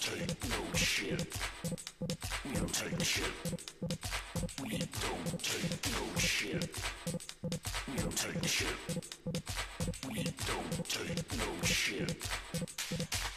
take no shit. We don't take shit. We don't take no shit. We don't take shit. We don't take no shit.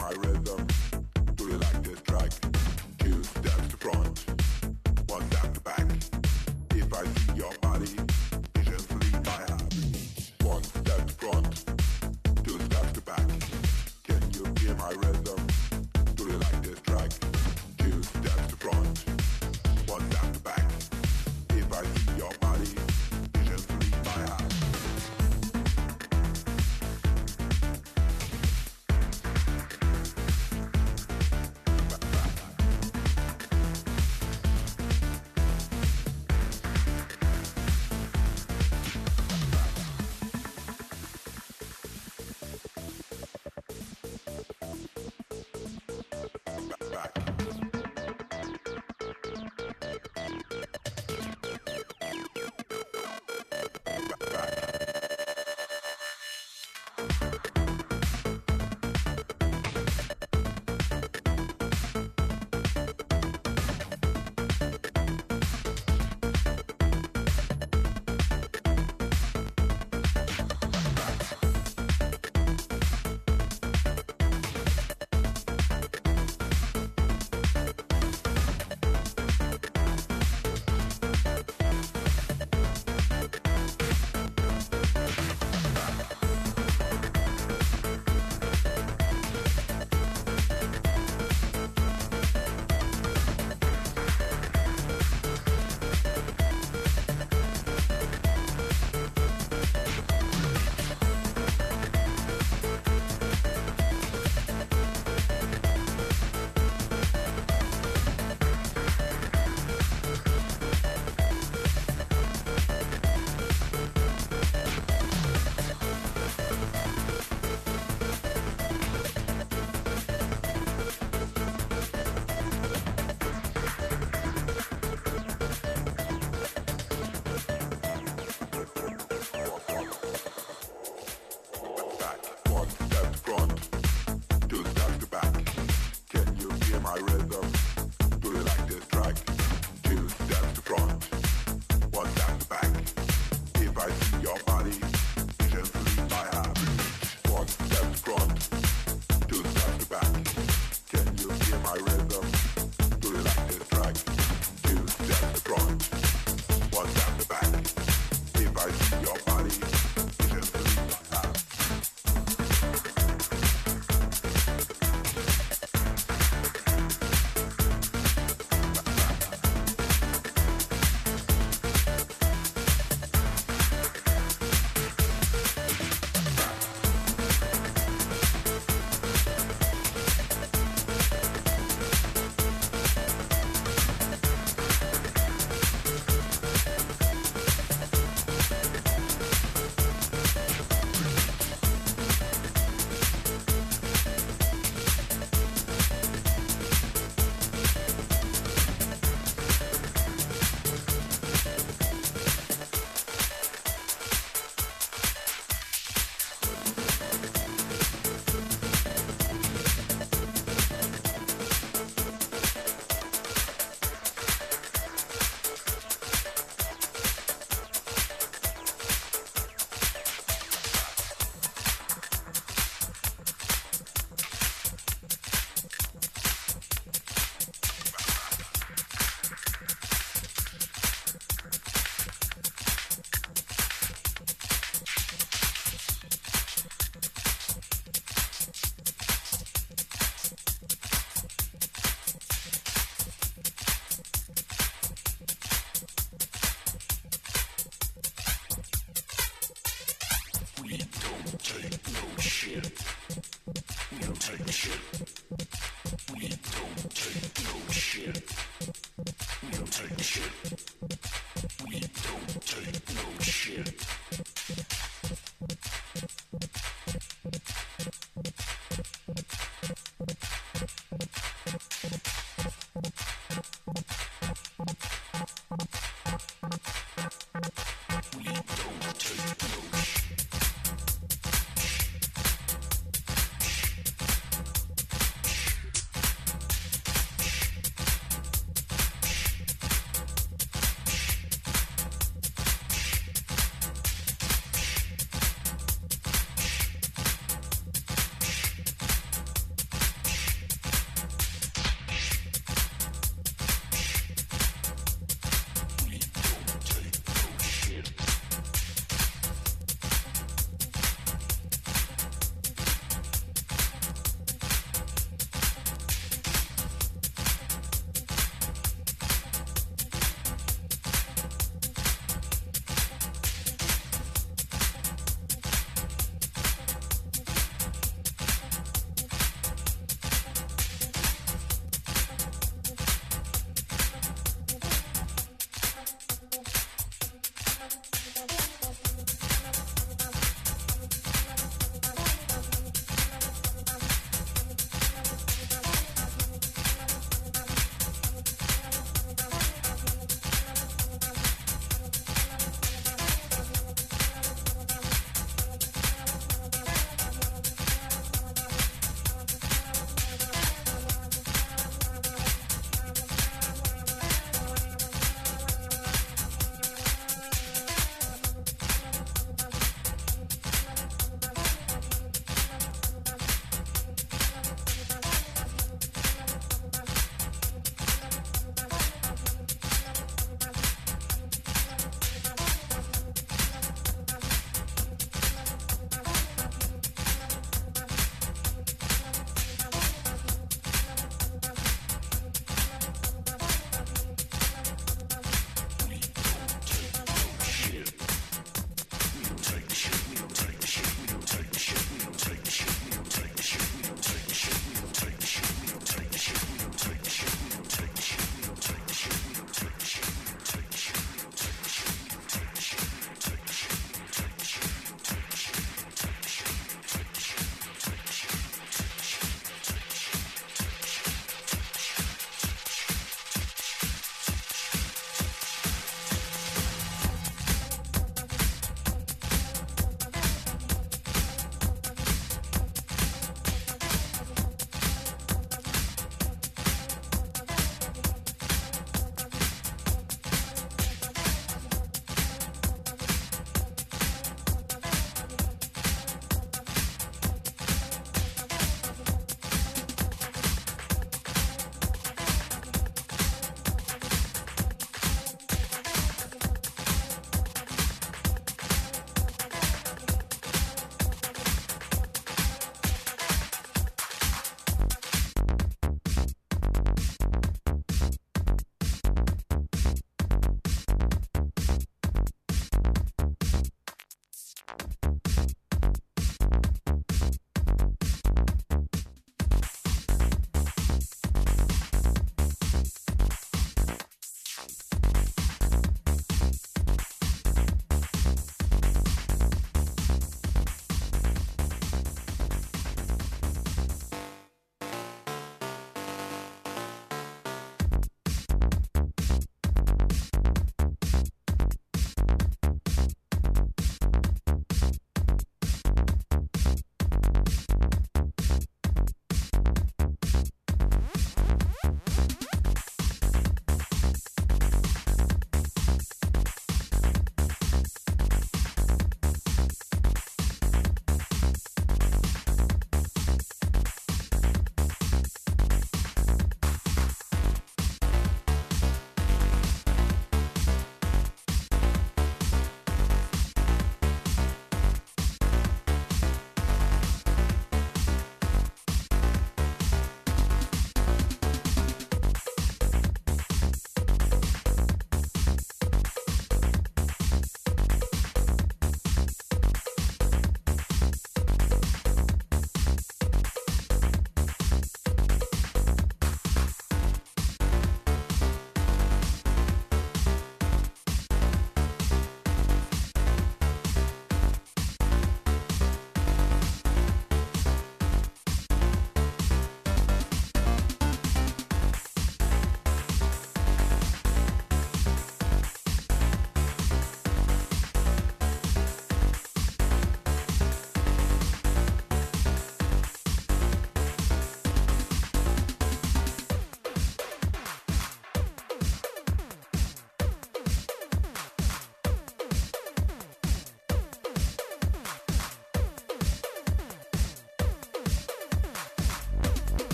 Thank